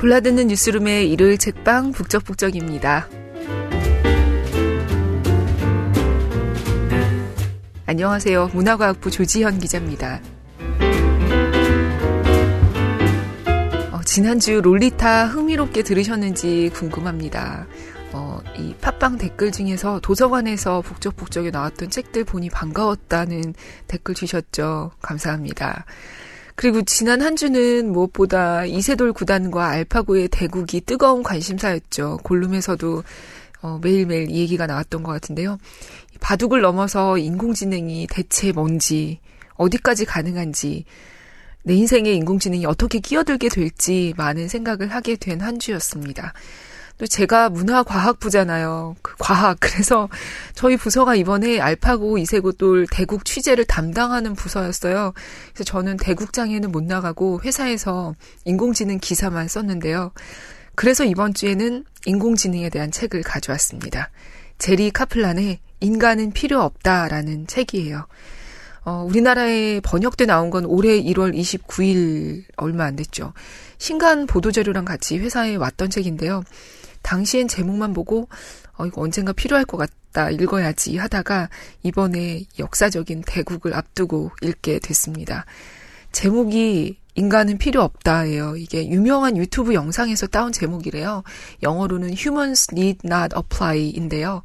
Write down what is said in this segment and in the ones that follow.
골라듣는 뉴스룸의 일요일 책방 북적북적입니다. 안녕하세요. 문화과학부 조지현 기자입니다. 어, 지난주 롤리타 흥미롭게 들으셨는지 궁금합니다. 어, 이 팟빵 댓글 중에서 도서관에서 북적북적에 나왔던 책들 보니 반가웠다는 댓글 주셨죠. 감사합니다. 그리고 지난 한 주는 무엇보다 이세돌 구단과 알파고의 대국이 뜨거운 관심사였죠. 골룸에서도 어, 매일매일 이 얘기가 나왔던 것 같은데요. 바둑을 넘어서 인공지능이 대체 뭔지, 어디까지 가능한지, 내 인생에 인공지능이 어떻게 끼어들게 될지 많은 생각을 하게 된 한 주였습니다. 또 제가 문화과학부잖아요. 그 과학. 그래서 저희 부서가 이번에 알파고 이세고돌 대국 취재를 담당하는 부서였어요. 그래서 저는 대국장에는 못 나가고 회사에서 인공지능 기사만 썼는데요. 그래서 이번 주에는 인공지능에 대한 책을 가져왔습니다. 제리 카플란의 인간은 필요 없다라는 책이에요. 어, 우리나라에 번역돼 나온 건 올해 1월 29일 얼마 안 됐죠. 신간 보도자료랑 같이 회사에 왔던 책인데요. 당시엔 제목만 보고 어, 이거 언젠가 필요할 것 같다, 읽어야지 하다가 이번에 역사적인 대국을 앞두고 읽게 됐습니다. 제목이 인간은 필요 없다예요. 이게 유명한 유튜브 영상에서 따온 제목이래요. 영어로는 Humans Need Not Apply인데요.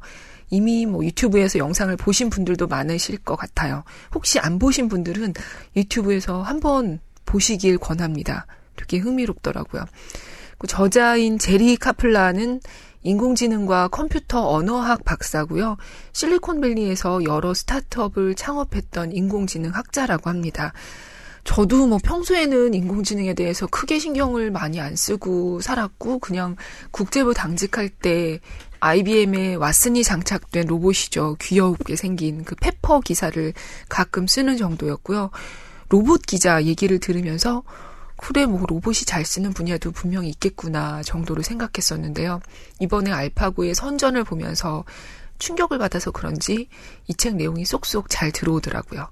이미 뭐 유튜브에서 영상을 보신 분들도 많으실 것 같아요. 혹시 안 보신 분들은 유튜브에서 한번 보시길 권합니다. 되게 흥미롭더라고요. 그 저자인 제리 카플라는 인공지능과 컴퓨터 언어학 박사고요. 실리콘밸리에서 여러 스타트업을 창업했던 인공지능 학자라고 합니다. 저도 뭐 평소에는 인공지능에 대해서 크게 신경을 많이 안 쓰고 살았고 그냥 국제부 당직할 때 IBM에 왓슨이 장착된 로봇이죠. 귀엽게 생긴 그 페퍼 기사를 가끔 쓰는 정도였고요. 로봇 기자 얘기를 들으면서 그래, 뭐, 로봇이 잘 쓰는 분야도 분명히 있겠구나 정도로 생각했었는데요. 이번에 알파고의 선전을 보면서 충격을 받아서 그런지 이 책 내용이 쏙쏙 잘 들어오더라고요.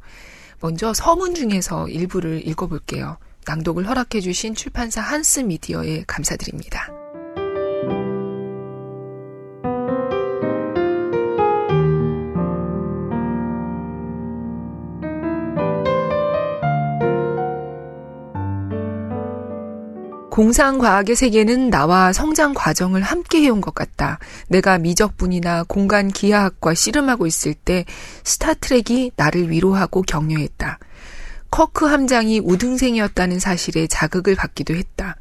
먼저 서문 중에서 일부를 읽어볼게요. 낭독을 허락해주신 출판사 한스 미디어에 감사드립니다. 공상과학의 세계는 나와 성장 과정을 함께 해온 것 같다. 내가 미적분이나 공간 기하학과 씨름하고 있을 때 스타트렉이 나를 위로하고 격려했다. 커크 함장이 우등생이었다는 사실에 자극을 받기도 했다.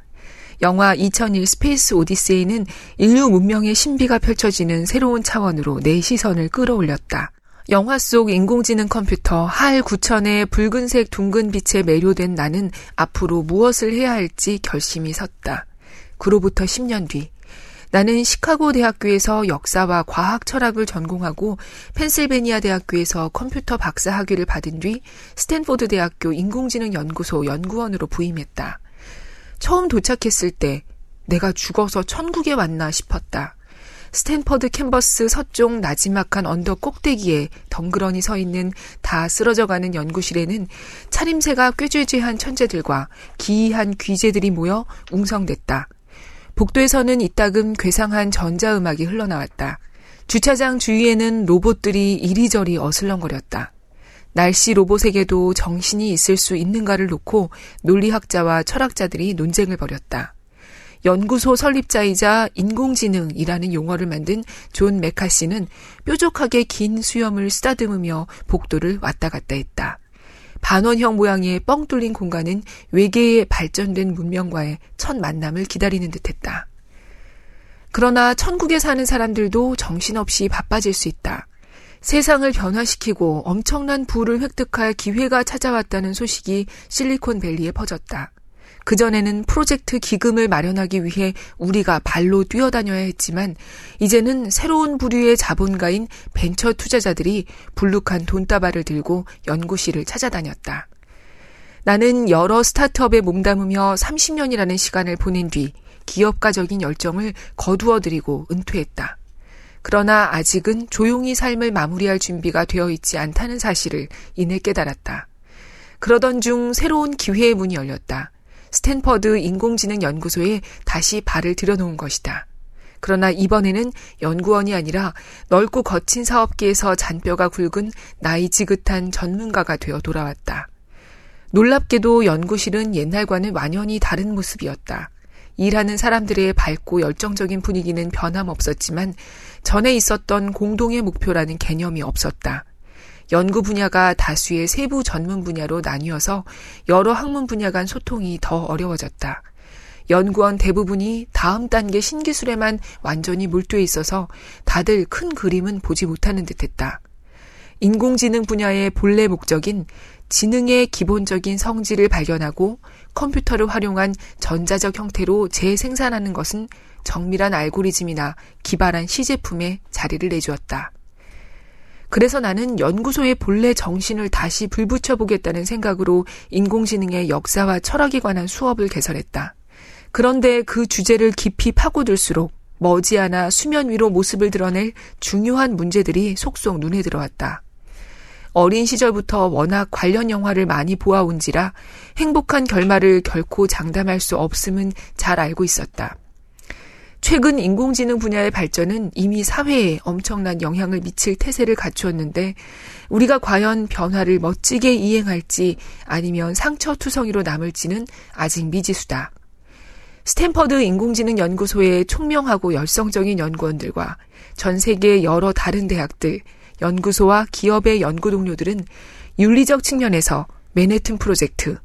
영화 2001 스페이스 오디세이는 인류 문명의 신비가 펼쳐지는 새로운 차원으로 내 시선을 끌어올렸다. 영화 속 인공지능 컴퓨터 할 9천의 붉은색 둥근 빛에 매료된 나는 앞으로 무엇을 해야 할지 결심이 섰다. 그로부터 10년 뒤 나는 시카고 대학교에서 역사와 과학 철학을 전공하고 펜실베니아 대학교에서 컴퓨터 박사 학위를 받은 뒤 스탠포드 대학교 인공지능 연구소 연구원으로 부임했다. 처음 도착했을 때 내가 죽어서 천국에 왔나 싶었다. 스탠퍼드 캠퍼스 서쪽 나지막한 언덕 꼭대기에 덩그러니 서 있는 다 쓰러져가는 연구실에는 차림새가 꾀죄죄한 천재들과 기이한 귀재들이 모여 웅성댔다. 복도에서는 이따금 괴상한 전자음악이 흘러나왔다. 주차장 주위에는 로봇들이 이리저리 어슬렁거렸다. 날씨 로봇에게도 정신이 있을 수 있는가를 놓고 논리학자와 철학자들이 논쟁을 벌였다. 연구소 설립자이자 인공지능이라는 용어를 만든 존 매카시는 뾰족하게 긴 수염을 쓰다듬으며 복도를 왔다 갔다 했다. 반원형 모양의 뻥 뚫린 공간은 외계의 발전된 문명과의 첫 만남을 기다리는 듯 했다. 그러나 천국에 사는 사람들도 정신없이 바빠질 수 있다. 세상을 변화시키고 엄청난 부를 획득할 기회가 찾아왔다는 소식이 실리콘밸리에 퍼졌다. 그전에는 프로젝트 기금을 마련하기 위해 우리가 발로 뛰어다녀야 했지만 이제는 새로운 부류의 자본가인 벤처 투자자들이 불룩한 돈다발을 들고 연구실을 찾아다녔다. 나는 여러 스타트업에 몸담으며 30년이라는 시간을 보낸 뒤 기업가적인 열정을 거두어들이고 은퇴했다. 그러나 아직은 조용히 삶을 마무리할 준비가 되어 있지 않다는 사실을 이내 깨달았다. 그러던 중 새로운 기회의 문이 열렸다. 스탠퍼드 인공지능 연구소에 다시 발을 들여놓은 것이다. 그러나 이번에는 연구원이 아니라 넓고 거친 사업계에서 잔뼈가 굵은 나이 지긋한 전문가가 되어 돌아왔다. 놀랍게도 연구실은 옛날과는 완연히 다른 모습이었다. 일하는 사람들의 밝고 열정적인 분위기는 변함없었지만 전에 있었던 공동의 목표라는 개념이 없었다. 연구 분야가 다수의 세부 전문 분야로 나뉘어서 여러 학문 분야 간 소통이 더 어려워졌다. 연구원 대부분이 다음 단계 신기술에만 완전히 몰두해 있어서 다들 큰 그림은 보지 못하는 듯 했다. 인공지능 분야의 본래 목적인 지능의 기본적인 성질을 발견하고 컴퓨터를 활용한 전자적 형태로 재생산하는 것은 정밀한 알고리즘이나 기발한 시제품에 자리를 내주었다. 그래서 나는 연구소의 본래 정신을 다시 불붙여 보겠다는 생각으로 인공지능의 역사와 철학에 관한 수업을 개설했다. 그런데 그 주제를 깊이 파고들수록 머지않아 수면 위로 모습을 드러낼 중요한 문제들이 속속 눈에 들어왔다. 어린 시절부터 워낙 관련 영화를 많이 보아온지라 행복한 결말을 결코 장담할 수 없음은 잘 알고 있었다. 최근 인공지능 분야의 발전은 이미 사회에 엄청난 영향을 미칠 태세를 갖추었는데 우리가 과연 변화를 멋지게 이행할지 아니면 상처투성이로 남을지는 아직 미지수다. 스탠퍼드 인공지능 연구소의 총명하고 열성적인 연구원들과 전 세계 여러 다른 대학들, 연구소와 기업의 연구 동료들은 윤리적 측면에서 맨해튼 프로젝트,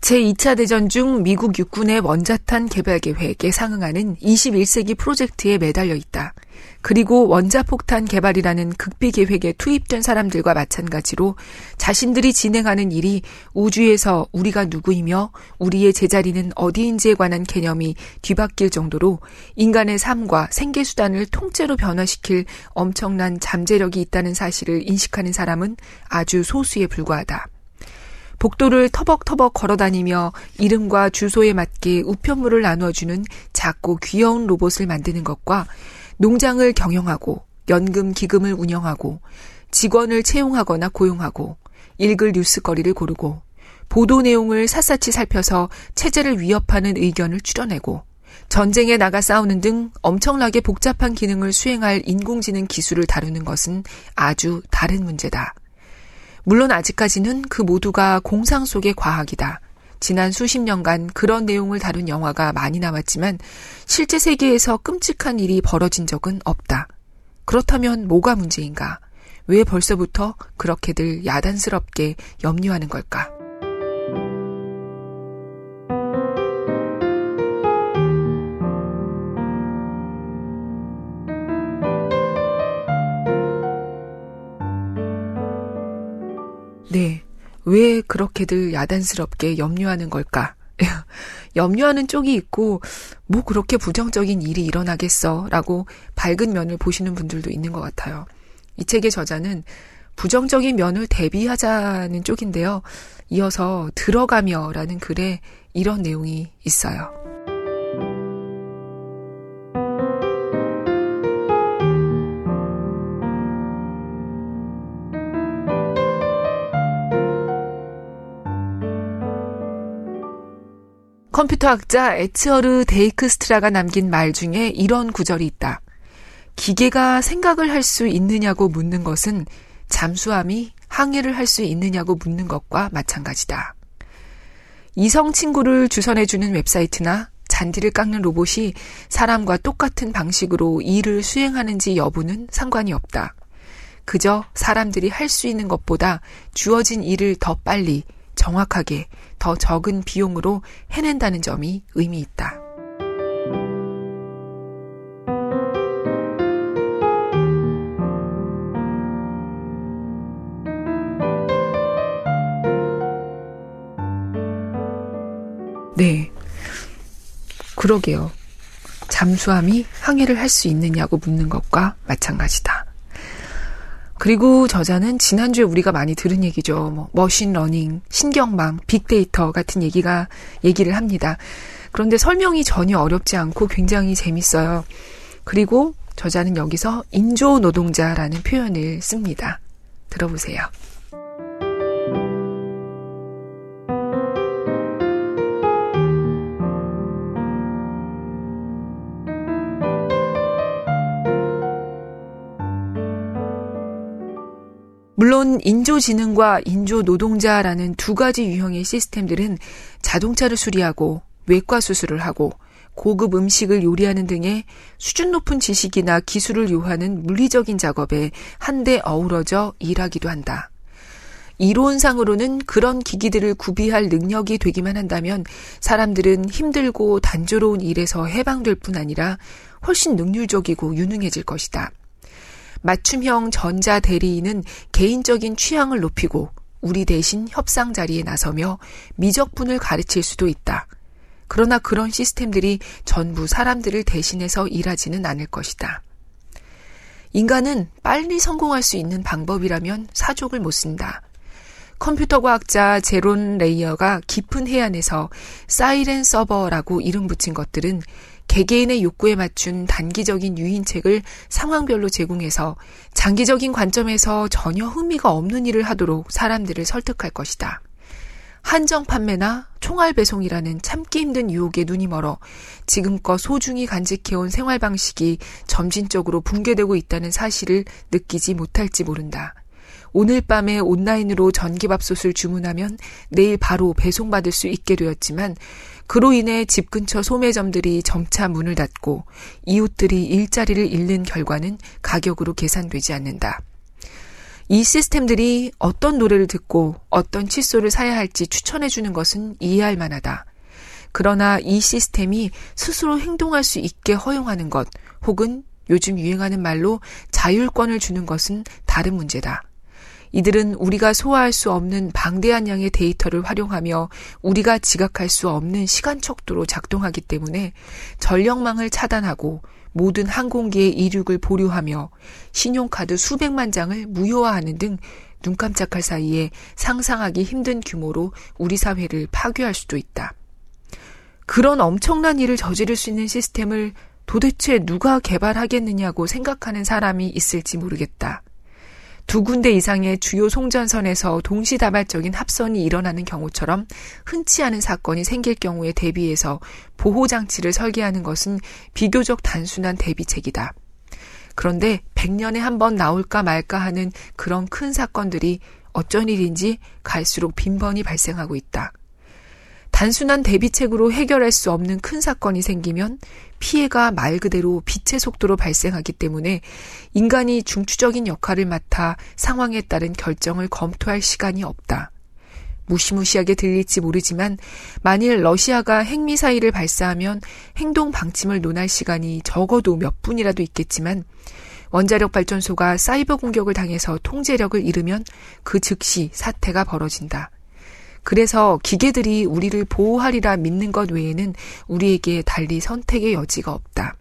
제2차 대전 중 미국 육군의 원자탄 개발 계획에 상응하는 21세기 프로젝트에 매달려 있다. 그리고 원자폭탄 개발이라는 극비 계획에 투입된 사람들과 마찬가지로 자신들이 진행하는 일이 우주에서 우리가 누구이며 우리의 제자리는 어디인지에 관한 개념이 뒤바뀔 정도로 인간의 삶과 생계수단을 통째로 변화시킬 엄청난 잠재력이 있다는 사실을 인식하는 사람은 아주 소수에 불과하다. 복도를 터벅터벅 걸어다니며 이름과 주소에 맞게 우편물을 나누어주는 작고 귀여운 로봇을 만드는 것과 농장을 경영하고 연금 기금을 운영하고 직원을 채용하거나 고용하고 읽을 뉴스거리를 고르고 보도 내용을 샅샅이 살펴서 체제를 위협하는 의견을 추려내고 전쟁에 나가 싸우는 등 엄청나게 복잡한 기능을 수행할 인공지능 기술을 다루는 것은 아주 다른 문제다. 물론 아직까지는 그 모두가 공상 속의 과학이다. 지난 수십 년간 그런 내용을 다룬 영화가 많이 나왔지만 실제 세계에서 끔찍한 일이 벌어진 적은 없다. 그렇다면 뭐가 문제인가? 왜 벌써부터 그렇게들 야단스럽게 염려하는 걸까? 네. 왜 그렇게들 야단스럽게 염려하는 걸까? 염려하는 쪽이 있고, 뭐 그렇게 부정적인 일이 일어나겠어? 라고 밝은 면을 보시는 분들도 있는 것 같아요. 이 책의 저자는 부정적인 면을 대비하자는 쪽인데요. 이어서 들어가며 라는 글에 이런 내용이 있어요. 컴퓨터학자 에츠허르 데이크스트라가 남긴 말 중에 이런 구절이 있다. 기계가 생각을 할 수 있느냐고 묻는 것은 잠수함이 항해를 할 수 있느냐고 묻는 것과 마찬가지다. 이성 친구를 주선해주는 웹사이트나 잔디를 깎는 로봇이 사람과 똑같은 방식으로 일을 수행하는지 여부는 상관이 없다. 그저 사람들이 할 수 있는 것보다 주어진 일을 더 빨리, 정확하게, 더 적은 비용으로 해낸다는 점이 의미 있다. 네. 그러게요. 잠수함이 항해를 할 수 있느냐고 묻는 것과 마찬가지다. 그리고 저자는 지난주에 우리가 많이 들은 얘기죠. 뭐 machine learning, 신경망, 빅데이터 같은 얘기가 얘기를 합니다. 그런데 설명이 전혀 어렵지 않고 굉장히 재밌어요. 그리고 저자는 여기서 인조 노동자라는 표현을 씁니다. 들어보세요. 물론 인조지능과 인조노동자라는 두 가지 유형의 시스템들은 자동차를 수리하고 외과 수술을 하고 고급 음식을 요리하는 등의 수준 높은 지식이나 기술을 요하는 물리적인 작업에 한데 어우러져 일하기도 한다. 이론상으로는 그런 기기들을 구비할 능력이 되기만 한다면 사람들은 힘들고 단조로운 일에서 해방될 뿐 아니라 훨씬 능률적이고 유능해질 것이다. 맞춤형 전자 대리인은 개인적인 취향을 높이고 우리 대신 협상 자리에 나서며 미적분을 가르칠 수도 있다. 그러나 그런 시스템들이 전부 사람들을 대신해서 일하지는 않을 것이다. 인간은 빨리 성공할 수 있는 방법이라면 사족을 못 쓴다. 컴퓨터 과학자 재런 러니어가 깊은 혜안에서 사이렌 서버라고 이름 붙인 것들은 개개인의 욕구에 맞춘 단기적인 유인책을 상황별로 제공해서 장기적인 관점에서 전혀 흥미가 없는 일을 하도록 사람들을 설득할 것이다. 한정 판매나 총알 배송이라는 참기 힘든 유혹에 눈이 멀어 지금껏 소중히 간직해온 생활 방식이 점진적으로 붕괴되고 있다는 사실을 느끼지 못할지 모른다. 오늘 밤에 온라인으로 전기밥솥을 주문하면 내일 바로 배송받을 수 있게 되었지만 그로 인해 집 근처 소매점들이 점차 문을 닫고 이웃들이 일자리를 잃는 결과는 가격으로 계산되지 않는다. 이 시스템들이 어떤 노래를 듣고 어떤 칫솔을 사야 할지 추천해 주는 것은 이해할 만하다. 그러나 이 시스템이 스스로 행동할 수 있게 허용하는 것 혹은 요즘 유행하는 말로 자율권을 주는 것은 다른 문제다. 이들은 우리가 소화할 수 없는 방대한 양의 데이터를 활용하며 우리가 지각할 수 없는 시간 척도로 작동하기 때문에 전력망을 차단하고 모든 항공기의 이륙을 보류하며 신용카드 수백만 장을 무효화하는 등 눈 깜짝할 사이에 상상하기 힘든 규모로 우리 사회를 파괴할 수도 있다. 그런 엄청난 일을 저지를 수 있는 시스템을 도대체 누가 개발하겠느냐고 생각하는 사람이 있을지 모르겠다. 두 군데 이상의 주요 송전선에서 동시다발적인 합선이 일어나는 경우처럼 흔치 않은 사건이 생길 경우에 대비해서 보호장치를 설계하는 것은 비교적 단순한 대비책이다. 그런데 100년에 한 번 나올까 말까 하는 그런 큰 사건들이 어쩐 일인지 갈수록 빈번히 발생하고 있다. 단순한 대비책으로 해결할 수 없는 큰 사건이 생기면 피해가 말 그대로 빛의 속도로 발생하기 때문에 인간이 중추적인 역할을 맡아 상황에 따른 결정을 검토할 시간이 없다. 무시무시하게 들릴지 모르지만 만일 러시아가 핵미사일을 발사하면 행동 방침을 논할 시간이 적어도 몇 분이라도 있겠지만 원자력 발전소가 사이버 공격을 당해서 통제력을 잃으면 그 즉시 사태가 벌어진다. 그래서 기계들이 우리를 보호하리라 믿는 것 외에는 우리에게 달리 선택의 여지가 없다.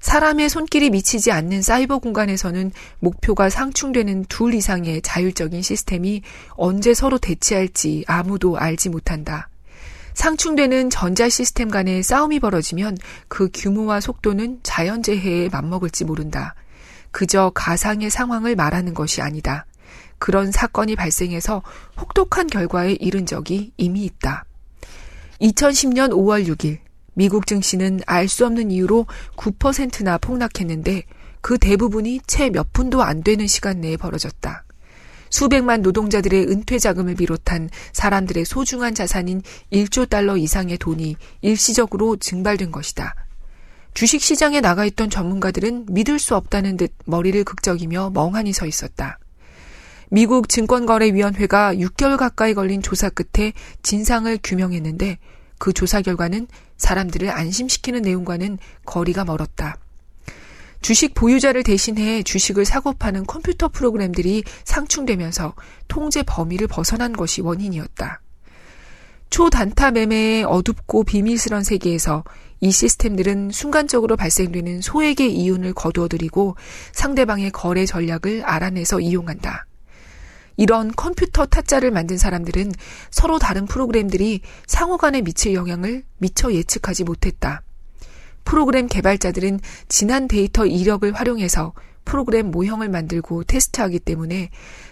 사람의 손길이 미치지 않는 사이버 공간에서는 목표가 상충되는 둘 이상의 자율적인 시스템이 언제 서로 대치할지 아무도 알지 못한다. 상충되는 전자 시스템 간의 싸움이 벌어지면 그 규모와 속도는 자연재해에 맞먹을지 모른다. 그저 가상의 상황을 말하는 것이 아니다. 그런 사건이 발생해서 혹독한 결과에 이른 적이 이미 있다. 2010년 5월 6일 미국 증시는 알 수 없는 이유로 9%나 폭락했는데 그 대부분이 채 몇 분도 안 되는 시간 내에 벌어졌다. 수백만 노동자들의 은퇴 자금을 비롯한 사람들의 소중한 자산인 1조 달러 이상의 돈이 일시적으로 증발된 것이다. 주식 시장에 나가 있던 전문가들은 믿을 수 없다는 듯 머리를 극적이며 멍하니 서 있었다. 미국 증권거래위원회가 6개월 가까이 걸린 조사 끝에 진상을 규명했는데 그 조사 결과는 사람들을 안심시키는 내용과는 거리가 멀었다. 주식 보유자를 대신해 주식을 사고 파는 컴퓨터 프로그램들이 상충되면서 통제 범위를 벗어난 것이 원인이었다. 초단타 매매의 어둡고 비밀스런 세계에서 이 시스템들은 순간적으로 발생되는 소액의 이윤을 거두어들이고 상대방의 거래 전략을 알아내서 이용한다. 이런 컴퓨터 타짜를 만든 사람들은 서로 다른 프로그램들이 상호 간에 미칠 영향을 미처 예측하지 못했다. 프로그램 개발자들은 지난 데이터 이력을 활용해서 프로그램 모형을 만들고 테스트하기 때문에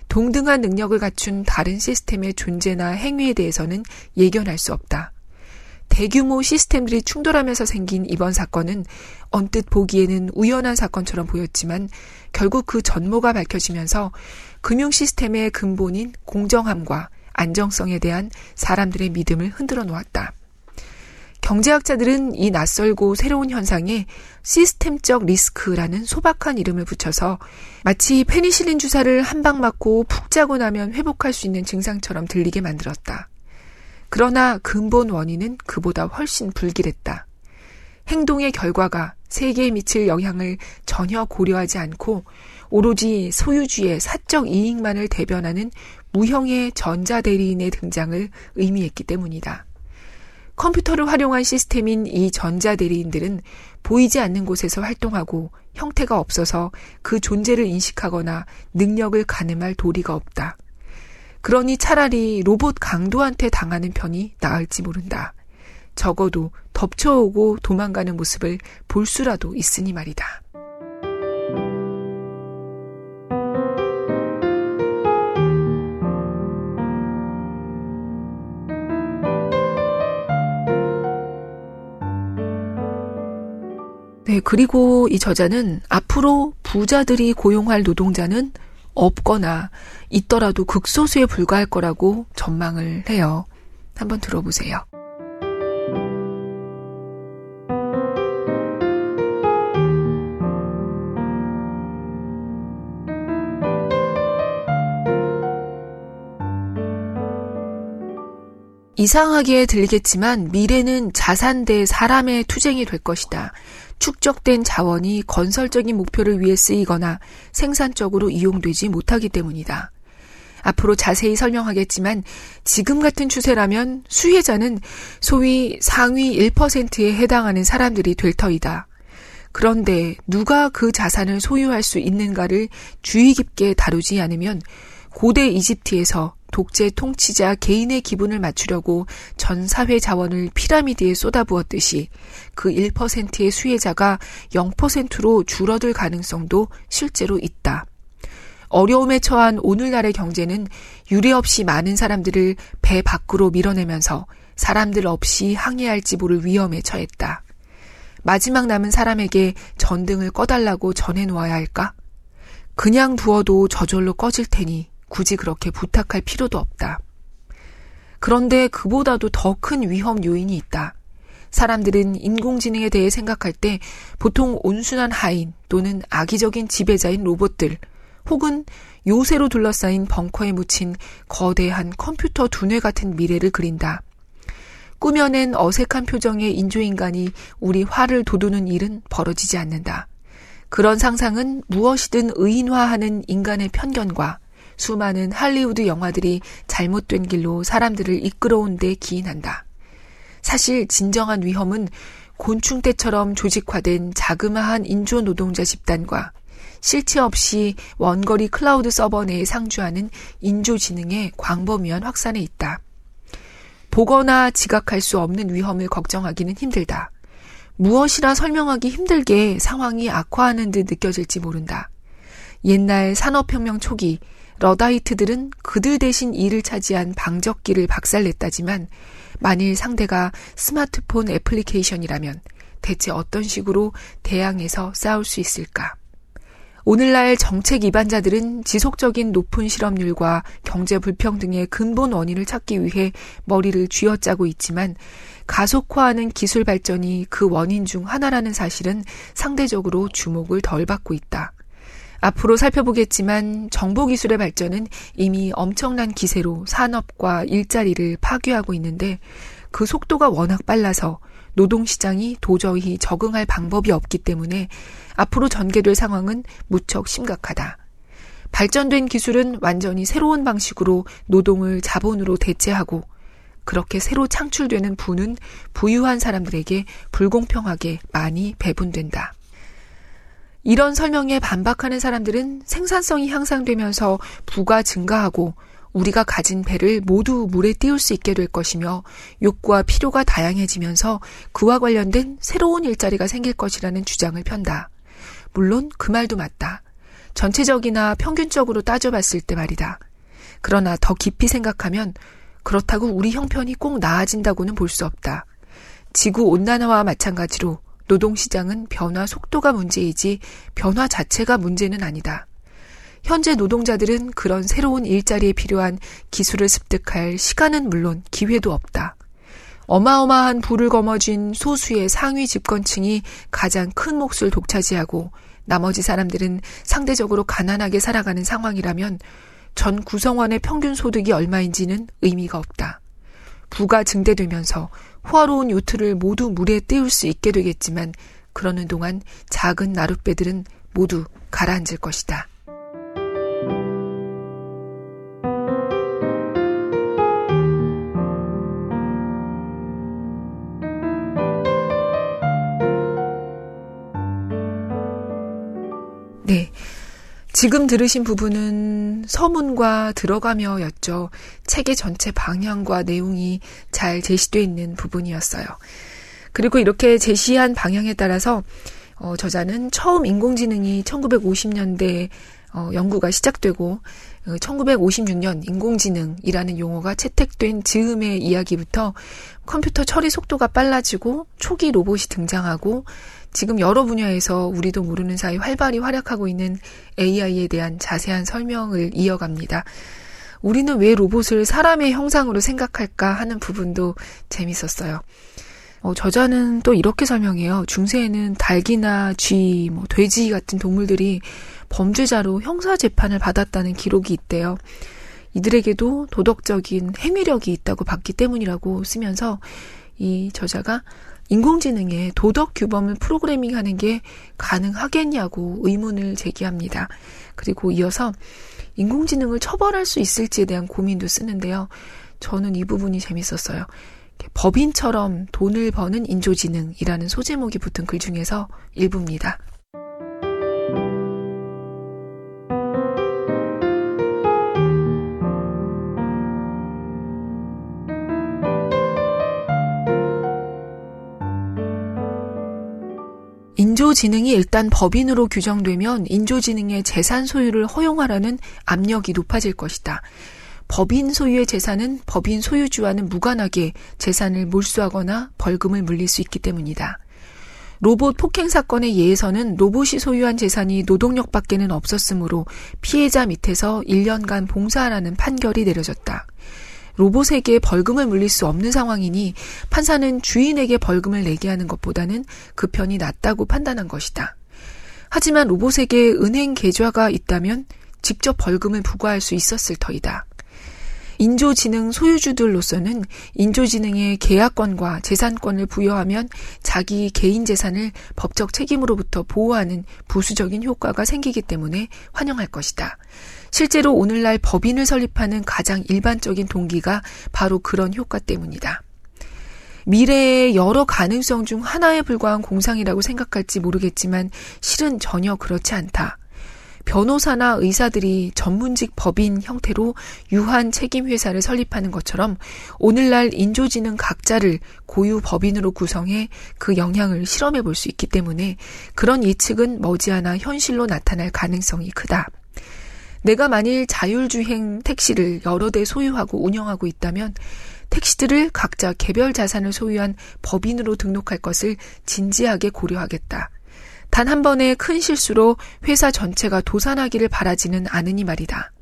동등한 능력을 갖춘 다른 시스템의 존재나 행위에 대해서는 예견할 수 없다. 대규모 시스템들이 충돌하면서 생긴 이번 사건은 언뜻 보기에는 우연한 사건처럼 보였지만 결국 그 전모가 밝혀지면서 금융 시스템의 근본인 공정함과 안정성에 대한 사람들의 믿음을 흔들어 놓았다. 경제학자들은 이 낯설고 새로운 현상에 시스템적 리스크라는 소박한 이름을 붙여서 마치 페니실린 주사를 한 방 맞고 푹 자고 나면 회복할 수 있는 증상처럼 들리게 만들었다. 그러나 근본 원인은 그보다 훨씬 불길했다. 행동의 결과가 세계에 미칠 영향을 전혀 고려하지 않고 오로지 소유주의 사적 이익만을 대변하는 무형의 전자대리인의 등장을 의미했기 때문이다. 컴퓨터를 활용한 시스템인 이 전자대리인들은 보이지 않는 곳에서 활동하고 형태가 없어서 그 존재를 인식하거나 능력을 가늠할 도리가 없다. 그러니 차라리 로봇 강도한테 당하는 편이 나을지 모른다. 적어도 덮쳐오고 도망가는 모습을 볼 수라도 있으니 말이다. 네, 그리고 이 저자는 앞으로 부자들이 고용할 노동자는 없거나 있더라도 극소수에 불과할 거라고 전망을 해요. 한번 들어보세요. 이상하게 들리겠지만 미래는 자산 대 사람의 투쟁이 될 것이다. 축적된 자원이 건설적인 목표를 위해 쓰이거나 생산적으로 이용되지 못하기 때문이다. 앞으로 자세히 설명하겠지만 지금 같은 추세라면 수혜자는 소위 상위 1%에 해당하는 사람들이 될 터이다. 그런데 누가 그 자산을 소유할 수 있는가를 주의 깊게 다루지 않으면 고대 이집트에서 독재 통치자 개인의 기분을 맞추려고 전 사회 자원을 피라미드에 쏟아부었듯이 그 1%의 수혜자가 0%로 줄어들 가능성도 실제로 있다. 어려움에 처한 오늘날의 경제는 유례없이 많은 사람들을 배 밖으로 밀어내면서 사람들 없이 항해할지 모를 위험에 처했다. 마지막 남은 사람에게 전등을 꺼달라고 전해놓아야 할까? 그냥 두어도 저절로 꺼질 테니 굳이 그렇게 부탁할 필요도 없다. 그런데 그보다도 더 큰 위험 요인이 있다. 사람들은 인공지능에 대해 생각할 때 보통 온순한 하인 또는 악의적인 지배자인 로봇들 혹은 요새로 둘러싸인 벙커에 묻힌 거대한 컴퓨터 두뇌 같은 미래를 그린다. 꾸며낸 어색한 표정의 인조인간이 우리 화를 돋우는 일은 벌어지지 않는다. 그런 상상은 무엇이든 의인화하는 인간의 편견과 수많은 할리우드 영화들이 잘못된 길로 사람들을 이끌어온 데 기인한다. 사실 진정한 위험은 곤충 떼처럼 조직화된 자그마한 인조 노동자 집단과 실체 없이 원거리 클라우드 서버 내에 상주하는 인조지능의 광범위한 확산에 있다. 보거나 지각할 수 없는 위험을 걱정하기는 힘들다. 무엇이라 설명하기 힘들게 상황이 악화하는 듯 느껴질지 모른다. 옛날 산업혁명 초기 러다이트들은 그들 대신 일을 차지한 방적기를 박살냈다지만 만일 상대가 스마트폰 애플리케이션이라면 대체 어떤 식으로 대항해서 싸울 수 있을까? 오늘날 정책 위반자들은 지속적인 높은 실업률과 경제 불평등의 근본 원인을 찾기 위해 머리를 쥐어짜고 있지만 가속화하는 기술 발전이 그 원인 중 하나라는 사실은 상대적으로 주목을 덜 받고 있다. 앞으로 살펴보겠지만 정보 기술의 발전은 이미 엄청난 기세로 산업과 일자리를 파괴하고 있는데 그 속도가 워낙 빨라서 노동시장이 도저히 적응할 방법이 없기 때문에 앞으로 전개될 상황은 무척 심각하다. 발전된 기술은 완전히 새로운 방식으로 노동을 자본으로 대체하고 그렇게 새로 창출되는 부는 부유한 사람들에게 불공평하게 많이 배분된다. 이런 설명에 반박하는 사람들은 생산성이 향상되면서 부가 증가하고 우리가 가진 배를 모두 물에 띄울 수 있게 될 것이며 욕구와 필요가 다양해지면서 그와 관련된 새로운 일자리가 생길 것이라는 주장을 편다. 물론 그 말도 맞다. 전체적이나 평균적으로 따져봤을 때 말이다. 그러나 더 깊이 생각하면 그렇다고 우리 형편이 꼭 나아진다고는 볼 수 없다. 지구 온난화와 마찬가지로 노동시장은 변화 속도가 문제이지 변화 자체가 문제는 아니다. 현재 노동자들은 그런 새로운 일자리에 필요한 기술을 습득할 시간은 물론 기회도 없다. 어마어마한 부를 거머쥔 소수의 상위 집권층이 가장 큰 몫을 독차지하고 나머지 사람들은 상대적으로 가난하게 살아가는 상황이라면 전 구성원의 평균 소득이 얼마인지는 의미가 없다. 부가 증대되면서 호화로운 요트를 모두 물에 띄울 수 있게 되겠지만 그러는 동안 작은 나룻배들은 모두 가라앉을 것이다. 네. 지금 들으신 부분은 서문과 들어가며였죠. 책의 전체 방향과 내용이 잘 제시되어 있는 부분이었어요. 그리고 이렇게 제시한 방향에 따라서 어, 저자는 처음 인공지능이 1950년대 어, 연구가 시작되고 1956년 어, 인공지능이라는 용어가 채택된 즈음의 이야기부터 컴퓨터 처리 속도가 빨라지고 초기 로봇이 등장하고 지금 여러 분야에서 우리도 모르는 사이 활발히 활약하고 있는 AI에 대한 자세한 설명을 이어갑니다. 우리는 왜 로봇을 사람의 형상으로 생각할까 하는 부분도 재밌었어요. 어, 저자는 또 이렇게 설명해요. 중세에는 닭이나 쥐, 뭐 돼지 같은 동물들이 범죄자로 형사 재판을 받았다는 기록이 있대요. 이들에게도 도덕적인 행위력이 있다고 봤기 때문이라고 쓰면서 이 저자가 인공지능의 도덕 규범을 프로그래밍 하는 게 가능하겠냐고 의문을 제기합니다. 그리고 이어서 인공지능을 처벌할 수 있을지에 대한 고민도 쓰는데요. 저는 이 부분이 재밌었어요. 법인처럼 돈을 버는 인조지능이라는 소제목이 붙은 글 중에서 일부입니다. 인조지능이 일단 법인으로 규정되면 인조지능의 재산 소유를 허용하라는 압력이 높아질 것이다. 법인 소유의 재산은 법인 소유주와는 무관하게 재산을 몰수하거나 벌금을 물릴 수 있기 때문이다. 로봇 폭행 사건의 예에서는 로봇이 소유한 재산이 노동력 밖에는 없었으므로 피해자 밑에서 1년간 봉사하라는 판결이 내려졌다. 로봇에게 벌금을 물릴 수 없는 상황이니 판사는 주인에게 벌금을 내게 하는 것보다는 그 편이 낫다고 판단한 것이다. 하지만 로봇에게 은행 계좌가 있다면 직접 벌금을 부과할 수 있었을 터이다. 인조지능 소유주들로서는 인조지능의 계약권과 재산권을 부여하면 자기 개인 재산을 법적 책임으로부터 보호하는 부수적인 효과가 생기기 때문에 환영할 것이다. 실제로 오늘날 법인을 설립하는 가장 일반적인 동기가 바로 그런 효과 때문이다. 미래의 여러 가능성 중 하나에 불과한 공상이라고 생각할지 모르겠지만 실은 전혀 그렇지 않다. 변호사나 의사들이 전문직 법인 형태로 유한 책임 회사를 설립하는 것처럼 오늘날 인조지능 각자를 고유 법인으로 구성해 그 영향을 실험해 볼 수 있기 때문에 그런 예측은 머지않아 현실로 나타날 가능성이 크다. 내가 만일 자율주행 택시를 여러 대 소유하고 운영하고 있다면 택시들을 각자 개별 자산을 소유한 법인으로 등록할 것을 진지하게 고려하겠다. 단 한 번의 큰 실수로 회사 전체가 도산하기를 바라지는 않으니 말이다.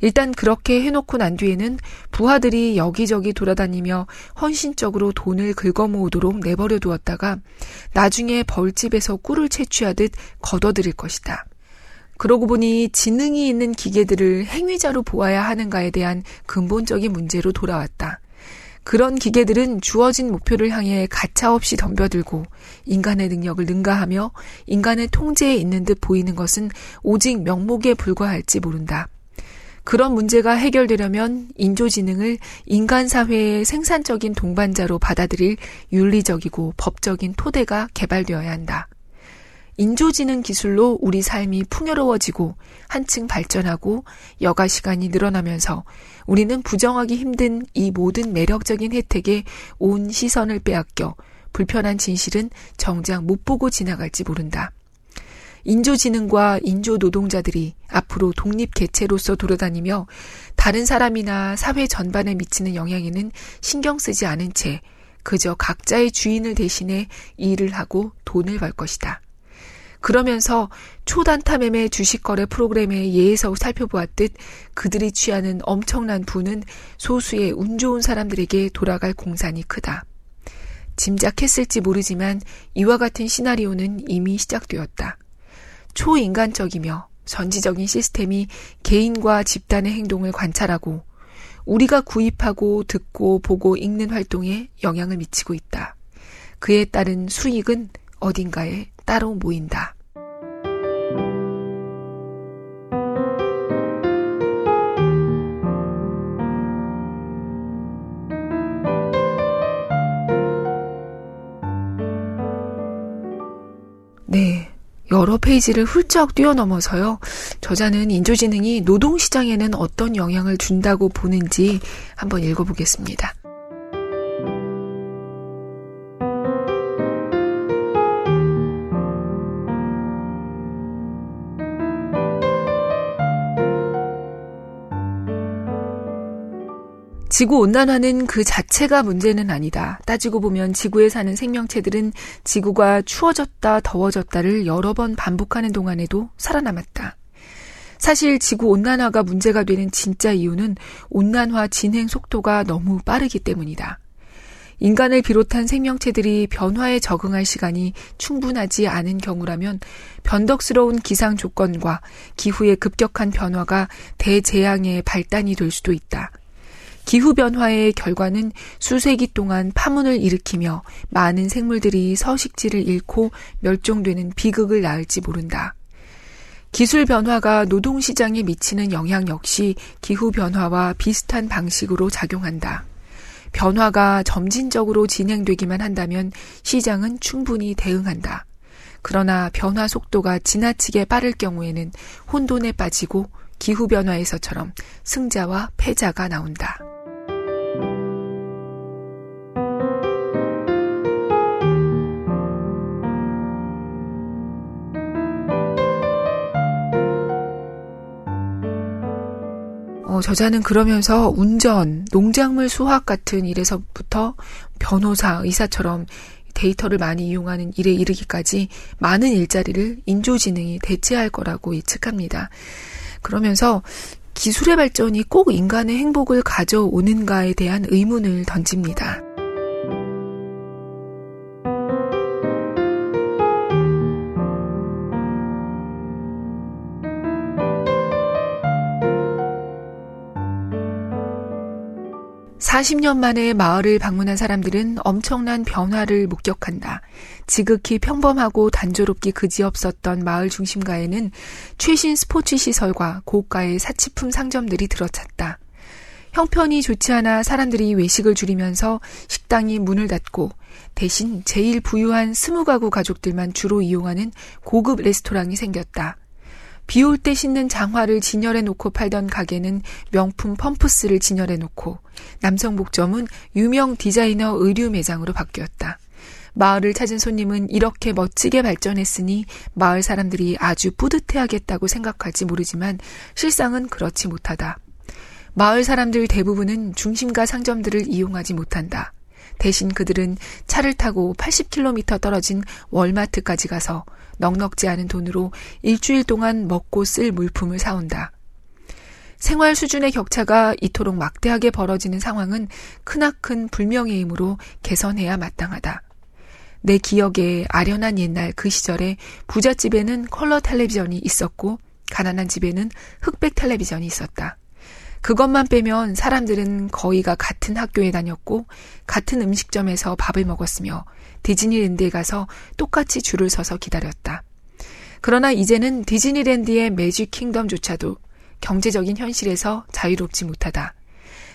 일단 그렇게 해놓고 난 뒤에는 부하들이 여기저기 돌아다니며 헌신적으로 돈을 긁어모으도록 내버려 두었다가 나중에 벌집에서 꿀을 채취하듯 걷어들일 것이다. 그러고 보니 지능이 있는 기계들을 행위자로 보아야 하는가에 대한 근본적인 문제로 돌아왔다. 그런 기계들은 주어진 목표를 향해 가차없이 덤벼들고 인간의 능력을 능가하며 인간의 통제에 있는 듯 보이는 것은 오직 명목에 불과할지 모른다. 그런 문제가 해결되려면 인조지능을 인간 사회의 생산적인 동반자로 받아들일 윤리적이고 법적인 토대가 개발되어야 한다. 인조지능 기술로 우리 삶이 풍요로워지고 한층 발전하고 여가 시간이 늘어나면서 우리는 부정하기 힘든 이 모든 매력적인 혜택에 온 시선을 빼앗겨 불편한 진실은 정작 못 보고 지나갈지 모른다. 인조지능과 인조 노동자들이 앞으로 독립 개체로서 돌아다니며 다른 사람이나 사회 전반에 미치는 영향에는 신경 쓰지 않은 채 그저 각자의 주인을 대신해 일을 하고 돈을 벌 것이다. 그러면서 초단타 매매 주식 거래 프로그램의 예에서 살펴보았듯 그들이 취하는 엄청난 부는 소수의 운 좋은 사람들에게 돌아갈 공산이 크다. 짐작했을지 모르지만 이와 같은 시나리오는 이미 시작되었다. 초인간적이며 전지적인 시스템이 개인과 집단의 행동을 관찰하고 우리가 구입하고 듣고 보고 읽는 활동에 영향을 미치고 있다. 그에 따른 수익은 어딘가에 따로 모인다. 네. 여러 페이지를 훌쩍 뛰어넘어서요. 저자는 인조지능이 노동시장에는 어떤 영향을 준다고 보는지 한번 읽어보겠습니다. 지구 온난화는 그 자체가 문제는 아니다. 따지고 보면 지구에 사는 생명체들은 지구가 추워졌다, 더워졌다를 여러 번 반복하는 동안에도 살아남았다. 사실 지구 온난화가 문제가 되는 진짜 이유는 온난화 진행 속도가 너무 빠르기 때문이다. 인간을 비롯한 생명체들이 변화에 적응할 시간이 충분하지 않은 경우라면 변덕스러운 기상 조건과 기후의 급격한 변화가 대재앙의 발단이 될 수도 있다. 기후변화의 결과는 수세기 동안 파문을 일으키며 많은 생물들이 서식지를 잃고 멸종되는 비극을 낳을지 모른다. 기술 변화가 노동시장에 미치는 영향 역시 기후변화와 비슷한 방식으로 작용한다. 변화가 점진적으로 진행되기만 한다면 시장은 충분히 대응한다. 그러나 변화 속도가 지나치게 빠를 경우에는 혼돈에 빠지고 기후변화에서처럼 승자와 패자가 나온다. 어, 저자는 그러면서 운전, 농작물 수확 같은 일에서부터 변호사, 의사처럼 데이터를 많이 이용하는 일에 이르기까지 많은 일자리를 인조지능이 대체할 거라고 예측합니다. 그러면서 기술의 발전이 꼭 인간의 행복을 가져오는가에 대한 의문을 던집니다. 40년 만에 마을을 방문한 사람들은 엄청난 변화를 목격한다. 지극히 평범하고 단조롭기 그지없었던 마을 중심가에는 최신 스포츠 시설과 고가의 사치품 상점들이 들어찼다. 형편이 좋지 않아 사람들이 외식을 줄이면서 식당이 문을 닫고 대신 제일 부유한 스무 가구 가족들만 주로 이용하는 고급 레스토랑이 생겼다. 비 올때 씻는 장화를 진열해 놓고 팔던 가게는 명품 펌프스를 진열해 놓고 남성 복점은 유명 디자이너 의류 매장으로 바뀌었다. 마을을 찾은 손님은 이렇게 멋지게 발전했으니 마을 사람들이 아주 뿌듯해하겠다고 생각할지 모르지만 실상은 그렇지 못하다. 마을 사람들 대부분은 중심가 상점들을 이용하지 못한다. 대신 그들은 차를 타고 80km 떨어진 월마트까지 가서 넉넉지 않은 돈으로 일주일 동안 먹고 쓸 물품을 사온다. 생활 수준의 격차가 이토록 막대하게 벌어지는 상황은 크나큰 불명예이므로 개선해야 마땅하다. 내 기억에 아련한 옛날 그 시절에 부잣집에는 컬러 텔레비전이 있었고 가난한 집에는 흑백 텔레비전이 있었다. 그것만 빼면 사람들은 거의가 같은 학교에 다녔고 같은 음식점에서 밥을 먹었으며 디즈니랜드에 가서 똑같이 줄을 서서 기다렸다. 그러나 이제는 디즈니랜드의 매직 킹덤조차도 경제적인 현실에서 자유롭지 못하다.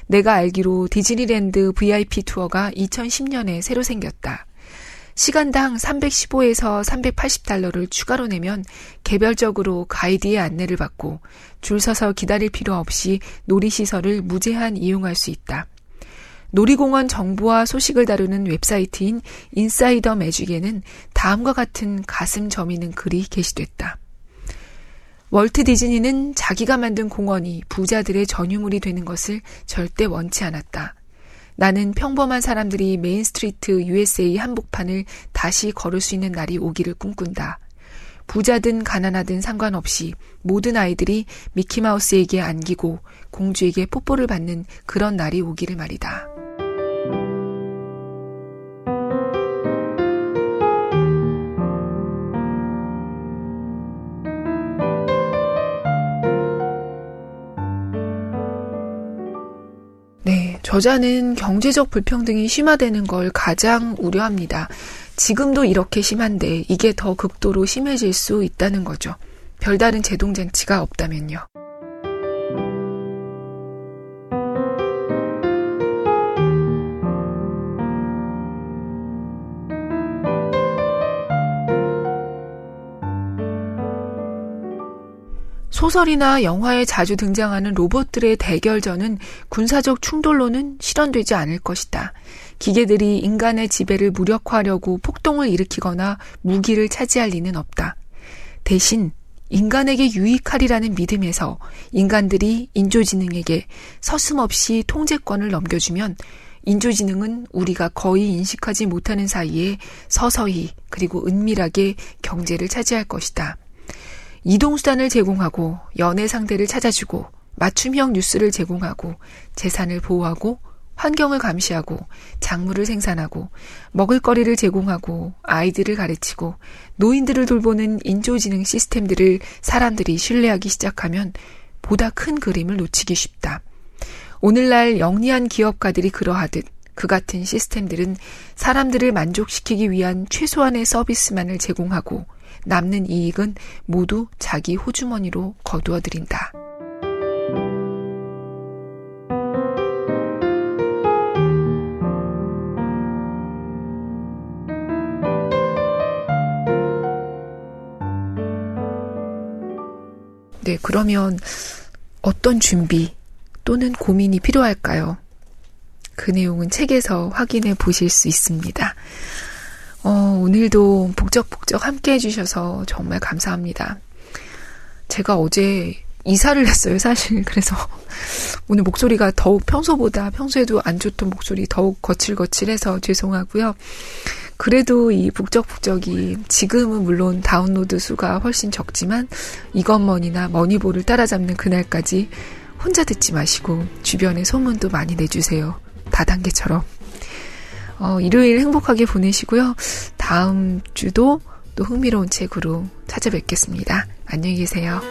내가 알기로 디즈니랜드 VIP 투어가 2010년에 새로 생겼다. 시간당 315에서 380달러를 추가로 내면 개별적으로 가이드의 안내를 받고 줄 서서 기다릴 필요 없이 놀이시설을 무제한 이용할 수 있다. 놀이공원 정보와 소식을 다루는 웹사이트인 인사이더 매직에는 다음과 같은 가슴 저미는 글이 게시됐다. 월트 디즈니는 자기가 만든 공원이 부자들의 전유물이 되는 것을 절대 원치 않았다. 나는 평범한 사람들이 메인스트리트 USA 한복판을 다시 걸을 수 있는 날이 오기를 꿈꾼다. 부자든 가난하든 상관없이 모든 아이들이 미키마우스에게 안기고 공주에게 뽀뽀를 받는 그런 날이 오기를 말이다. 네, 저자는 경제적 불평등이 심화되는 걸 가장 우려합니다. 지금도 이렇게 심한데 이게 더 극도로 심해질 수 있다는 거죠. 별다른 제동장치가 없다면요. 소설이나 영화에 자주 등장하는 로봇들의 대결전은 군사적 충돌로는 실현되지 않을 것이다. 기계들이 인간의 지배를 무력화하려고 폭동을 일으키거나 무기를 차지할 리는 없다. 대신 인간에게 유익하리라는 믿음에서 인간들이 인조지능에게 서슴없이 통제권을 넘겨주면 인조지능은 우리가 거의 인식하지 못하는 사이에 서서히 그리고 은밀하게 경제를 차지할 것이다. 이동수단을 제공하고 연애 상대를 찾아주고 맞춤형 뉴스를 제공하고 재산을 보호하고 환경을 감시하고 작물을 생산하고 먹을거리를 제공하고 아이들을 가르치고 노인들을 돌보는 인조지능 시스템들을 사람들이 신뢰하기 시작하면 보다 큰 그림을 놓치기 쉽다. 오늘날 영리한 기업가들이 그러하듯 그 같은 시스템들은 사람들을 만족시키기 위한 최소한의 서비스만을 제공하고 남는 이익은 모두 자기 호주머니로 거두어 들인다. 네, 그러면 어떤 준비 또는 고민이 필요할까요? 그 내용은 책에서 확인해 보실 수 있습니다. 어, 오늘도 복적복적 함께 해주셔서 정말 감사합니다. 제가 어제 이사를 했어요, 사실. 그래서 오늘 목소리가 더욱 평소보다 평소에도 안 좋던 목소리 더욱 거칠거칠해서 죄송하고요. 그래도 이 북적북적이 지금은 물론 다운로드 수가 훨씬 적지만 이것머니나 머니볼을 따라잡는 그날까지 혼자 듣지 마시고 주변에 소문도 많이 내주세요. 다단계처럼. 어, 일요일 행복하게 보내시고요. 다음 주도 또 흥미로운 책으로 찾아뵙겠습니다. 안녕히 계세요.